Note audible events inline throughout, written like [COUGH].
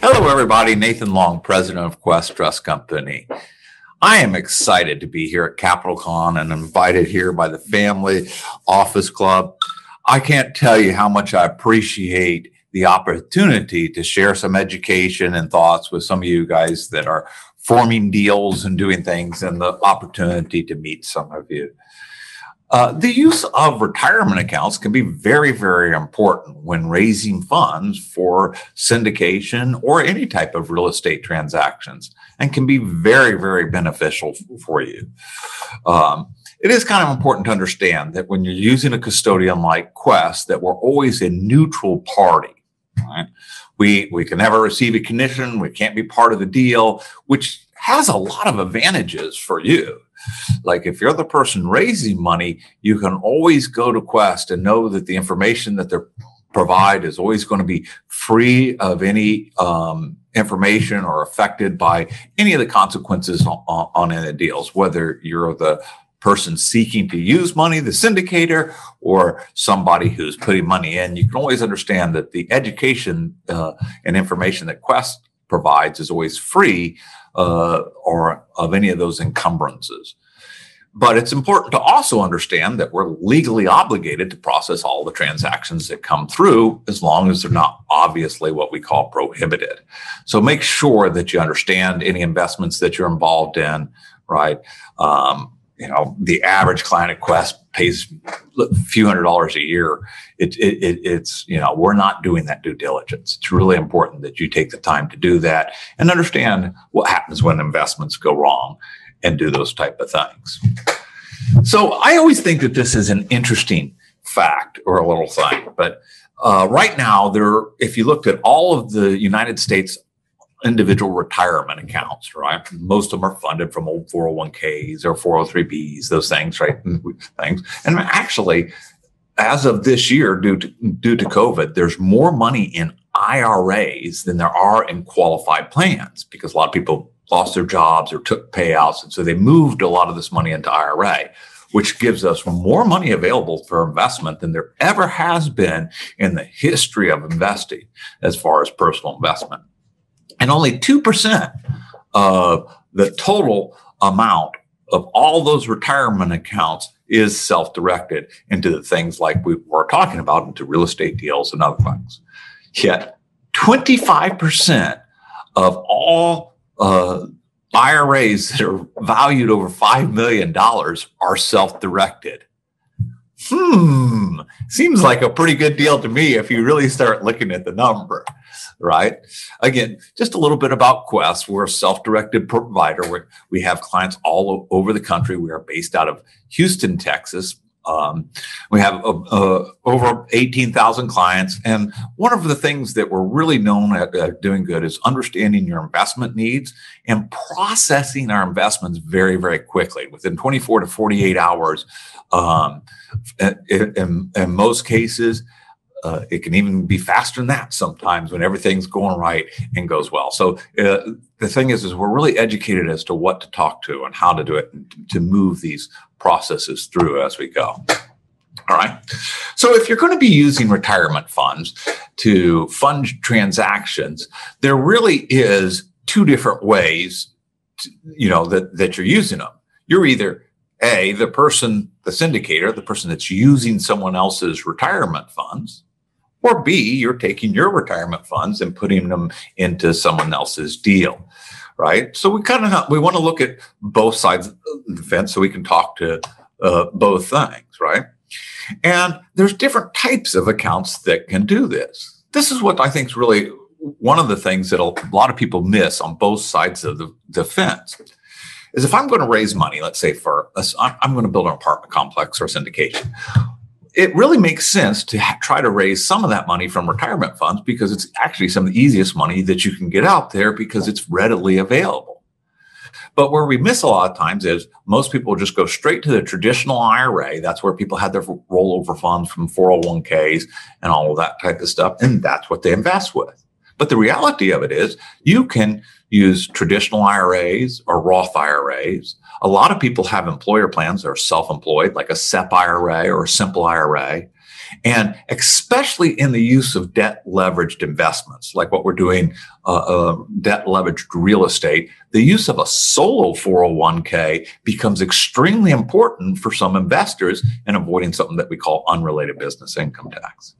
Hello, everybody. Nathan Long, president of Quest Trust Company. I am excited to be here at Capital Con and invited here by the Family Office Club. I can't tell you how much I appreciate the opportunity to share some education and thoughts with some of you guys that are forming deals and doing things and the opportunity to meet some of you. Uh, the use of retirement accounts can be very, very important when raising funds for syndication or any type of real estate transactions and can be very, very beneficial for you. Um, it is kind of important to understand that when you're using a custodian like Quest, that we're always a neutral party. Right? We we can never receive a commission. We can't be part of the deal, which has a lot of advantages for you. Like if you're the person raising money, you can always go to Quest and know that the information that they provide is always going to be free of any um, information or affected by any of the consequences on, on any deals, whether you're the person seeking to use money, the syndicator, or somebody who's putting money in. You can always understand that the education uh, and information that Quest provides is always free uh, or of any of those encumbrances. But it's important to also understand that we're legally obligated to process all the transactions that come through as long as they're not obviously what we call prohibited. So make sure that you understand any investments that you're involved in, right? Um, you know, the average client at Quest pays a few hundred dollars a year. It, it, it, it's, you know, we're not doing that due diligence. It's really important that you take the time to do that and understand what happens when investments go wrong and do those type of things. So I always think that this is an interesting fact or a little thing, but uh, right now there, if you looked at all of the United States individual retirement accounts, right? Most of them are funded from old 401ks or 403bs, those things, right? Mm-hmm. Things. And actually, as of this year, due to due to COVID, there's more money in IRAs than there are in qualified plans because a lot of people lost their jobs or took payouts. And so they moved a lot of this money into IRA, which gives us more money available for investment than there ever has been in the history of investing as far as personal investment and only 2% of the total amount of all those retirement accounts is self-directed into the things like we were talking about into real estate deals and other things. Yet 25% of all uh, IRAs that are valued over $5 million are self-directed. Hmm, seems like a pretty good deal to me if you really start looking at the number right? Again, just a little bit about Quest. We're a self-directed provider. We're, we have clients all over the country. We are based out of Houston, Texas. Um, we have uh, uh, over 18,000 clients. And one of the things that we're really known at, at, doing good is understanding your investment needs and processing our investments very, very quickly within 24 to 48 hours. Um, in, in, in most cases, uh, it can even be faster than that sometimes when everything's going right and goes well. So uh, the thing is, is we're really educated as to what to talk to and how to do it to move these processes through as we go. All right. So if you're going to be using retirement funds to fund transactions, there really is two different ways, to, you know, that, that you're using them. You're either a, the person, the syndicator, the person that's using someone else's retirement funds, or B, you're taking your retirement funds and putting them into someone else's deal, right? So we kind of we want to look at both sides of the fence so we can talk to uh, both things, right? And there's different types of accounts that can do this. This is what I think is really one of the things that a lot of people miss on both sides of the, the fence is if I'm going to raise money, let's say for a, I'm going to build an apartment complex or syndication it really makes sense to ha- try to raise some of that money from retirement funds because it's actually some of the easiest money that you can get out there because it's readily available. But where we miss a lot of times is most people just go straight to the traditional IRA. That's where people had their rollover funds from 401ks and all of that type of stuff. And that's what they invest with. But the reality of it is you can use traditional IRAs or Roth IRAs. A lot of people have employer plans that are self-employed, like a SEP IRA or a simple IRA. And especially in the use of debt leveraged investments, like what we're doing, uh, uh, debt leveraged real estate, the use of a solo 401k becomes extremely important for some investors in avoiding something that we call unrelated business income tax.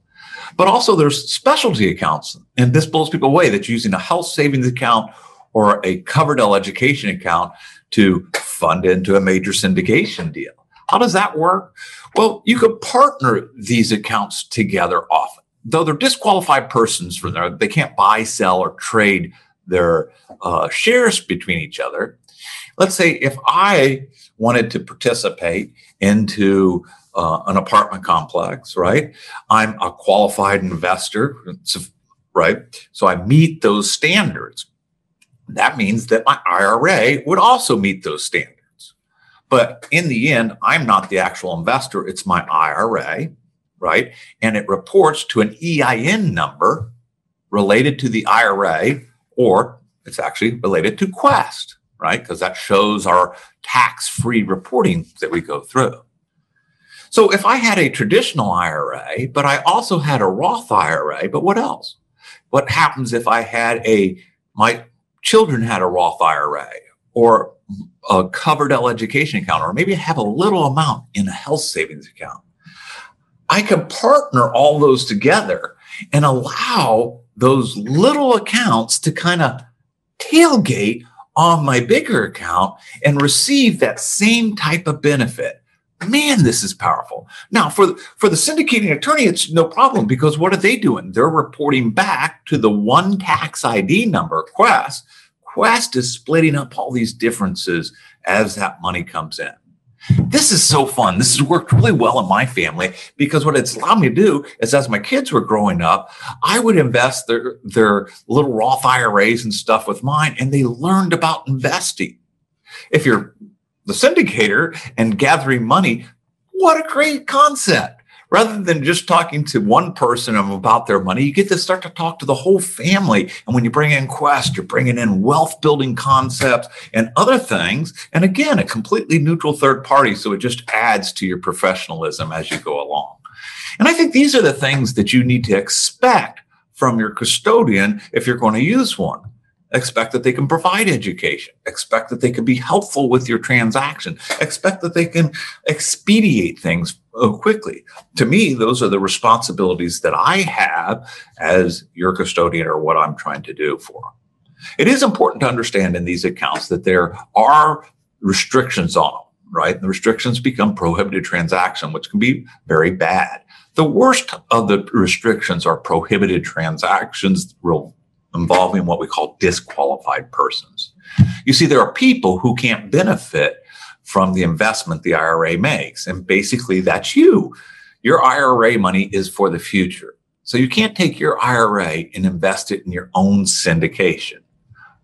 But also there's specialty accounts, and this blows people away that's using a health savings account or a Coverdell education account to fund into a major syndication deal. How does that work? Well, you could partner these accounts together often. Though they're disqualified persons for their, they can't buy, sell, or trade their uh, shares between each other. Let's say if I wanted to participate into uh, an apartment complex, right? I'm a qualified investor, right? So I meet those standards. That means that my IRA would also meet those standards. But in the end, I'm not the actual investor, it's my IRA, right? And it reports to an EIN number related to the IRA, or it's actually related to Quest, right? Because that shows our tax free reporting that we go through. So if I had a traditional IRA, but I also had a Roth IRA, but what else? What happens if I had a, my children had a Roth IRA or a Coverdell education account, or maybe have a little amount in a health savings account. I can partner all those together and allow those little accounts to kind of tailgate on my bigger account and receive that same type of benefit. Man, this is powerful. Now, for the, for the syndicating attorney, it's no problem because what are they doing? They're reporting back to the one tax ID number, Quest, Quest is splitting up all these differences as that money comes in. This is so fun. This has worked really well in my family because what it's allowed me to do is as my kids were growing up, I would invest their, their little Roth IRAs and stuff with mine, and they learned about investing. If you're the syndicator and gathering money, what a great concept rather than just talking to one person about their money, you get to start to talk to the whole family. And when you bring in Quest, you're bringing in wealth building concepts and other things. And again, a completely neutral third party. So it just adds to your professionalism as you go along. And I think these are the things that you need to expect from your custodian if you're going to use one. Expect that they can provide education. Expect that they can be helpful with your transaction. Expect that they can expedite things uh, quickly. To me, those are the responsibilities that I have as your custodian or what I'm trying to do for them. It is important to understand in these accounts that there are restrictions on them, right? The restrictions become prohibited transaction, which can be very bad. The worst of the restrictions are prohibited transactions involving what we call disqualified persons. You see, there are people who can't benefit from the investment the IRA makes. And basically, that's you. Your IRA money is for the future. So you can't take your IRA and invest it in your own syndication.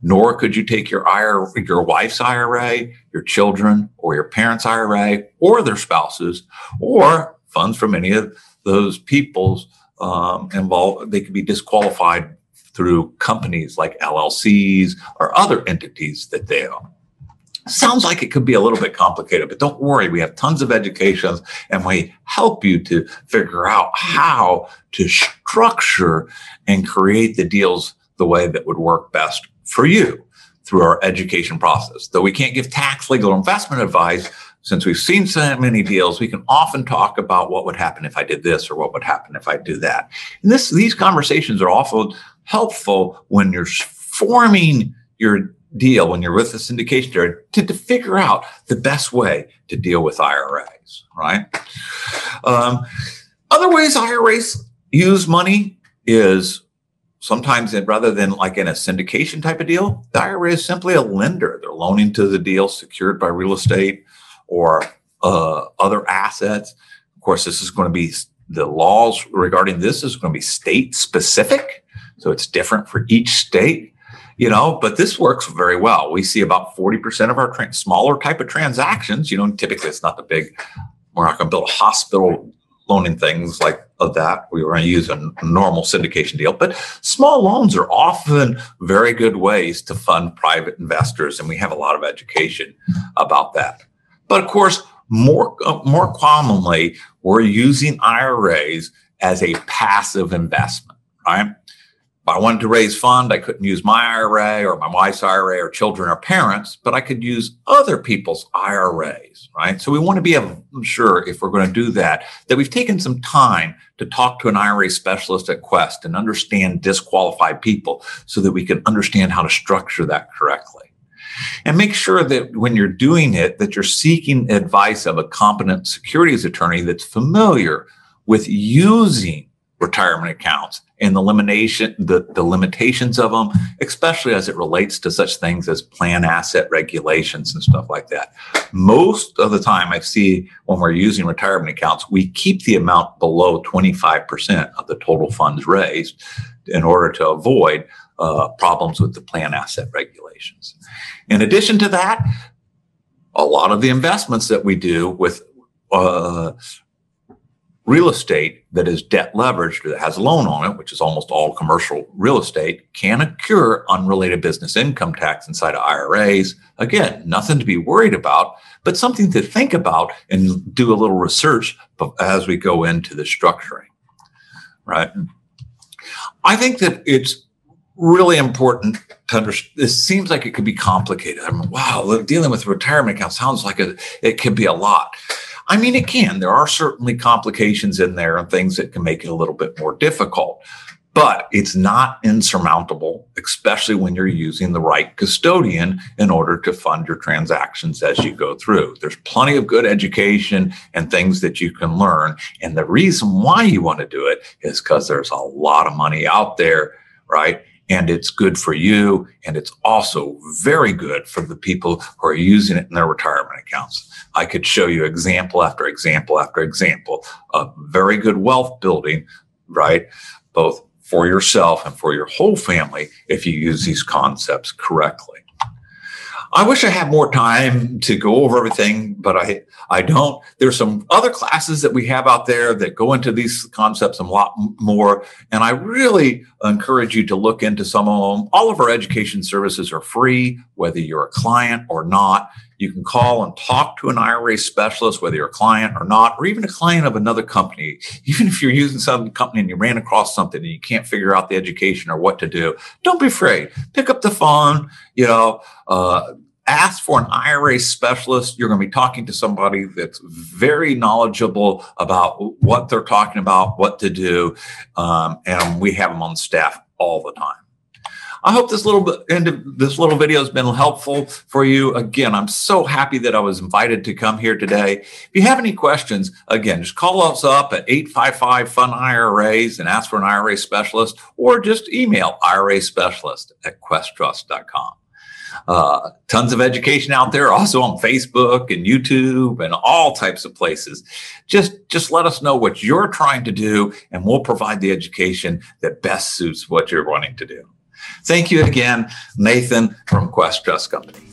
Nor could you take your IRA, your wife's IRA, your children, or your parents' IRA, or their spouses, or funds from any of those people's um, involved. They could be disqualified through companies like LLCs or other entities that they own. Sounds like it could be a little bit complicated, but don't worry. We have tons of educations and we help you to figure out how to structure and create the deals the way that would work best for you through our education process. Though we can't give tax, legal, investment advice, since we've seen so many deals, we can often talk about what would happen if I did this or what would happen if I do that. And this, these conversations are often helpful when you're forming your deal when you're with a syndication to, to figure out the best way to deal with IRAs, right? Um, other ways IRAs use money is sometimes rather than like in a syndication type of deal, the IRA is simply a lender. They're loaning to the deal secured by real estate or uh, other assets. Of course, this is going to be the laws regarding this is going to be state specific. So it's different for each state you know, but this works very well. We see about 40% of our tra- smaller type of transactions, you know, typically it's not the big, we're not going to build a hospital loaning things like of that. We were going to use a normal syndication deal, but small loans are often very good ways to fund private investors, and we have a lot of education about that. But of course, more uh, more commonly, we're using IRAs as a passive investment, right? If I wanted to raise fund, I couldn't use my IRA or my wife's IRA or children or parents, but I could use other people's IRAs, right? So we want to be sure if we're going to do that, that we've taken some time to talk to an IRA specialist at Quest and understand disqualified people so that we can understand how to structure that correctly. And make sure that when you're doing it, that you're seeking advice of a competent securities attorney that's familiar with using retirement accounts and the limitation the, the limitations of them especially as it relates to such things as plan asset regulations and stuff like that. Most of the time i see when we're using retirement accounts we keep the amount below 25% of the total funds raised in order to avoid uh, problems with the plan asset regulations in addition to that a lot of the investments that we do with uh, real estate that is debt leveraged or that has a loan on it, which is almost all commercial real estate, can occur unrelated business income tax inside of IRAs. Again, nothing to be worried about, but something to think about and do a little research as we go into the structuring. Right. I think that it's really important to understand. This seems like it could be complicated. I mean, wow, dealing with retirement account sounds like a, it could be a lot. I mean, it can. There are certainly complications in there and things that can make it a little bit more difficult, but it's not insurmountable, especially when you're using the right custodian in order to fund your transactions as you go through. There's plenty of good education and things that you can learn. And the reason why you want to do it is because there's a lot of money out there, right? And it's good for you. And it's also very good for the people who are using it in their retirement accounts. I could show you example after example after example of very good wealth building, right? Both for yourself and for your whole family if you use these concepts correctly. I wish I had more time to go over everything, but I I don't. There's some other classes that we have out there that go into these concepts a lot more, and I really encourage you to look into some of them. All of our education services are free, whether you're a client or not. You can call and talk to an IRA specialist, whether you're a client or not, or even a client of another company. [LAUGHS] Even if you're using some company and you ran across something and you can't figure out the education or what to do, don't be afraid. Pick up the phone, you know, uh, ask for an IRA specialist. You're going to be talking to somebody that's very knowledgeable about what they're talking about, what to do. Um, and we have them on staff all the time. I hope this little this little video has been helpful for you. Again, I'm so happy that I was invited to come here today. If you have any questions, again, just call us up at 855 Fun IRAs and ask for an IRA specialist, or just email IRA specialist at questtrust.com. Uh, tons of education out there, also on Facebook and YouTube and all types of places. Just, just let us know what you're trying to do, and we'll provide the education that best suits what you're wanting to do. Thank you again, Nathan from Quest Trust Company.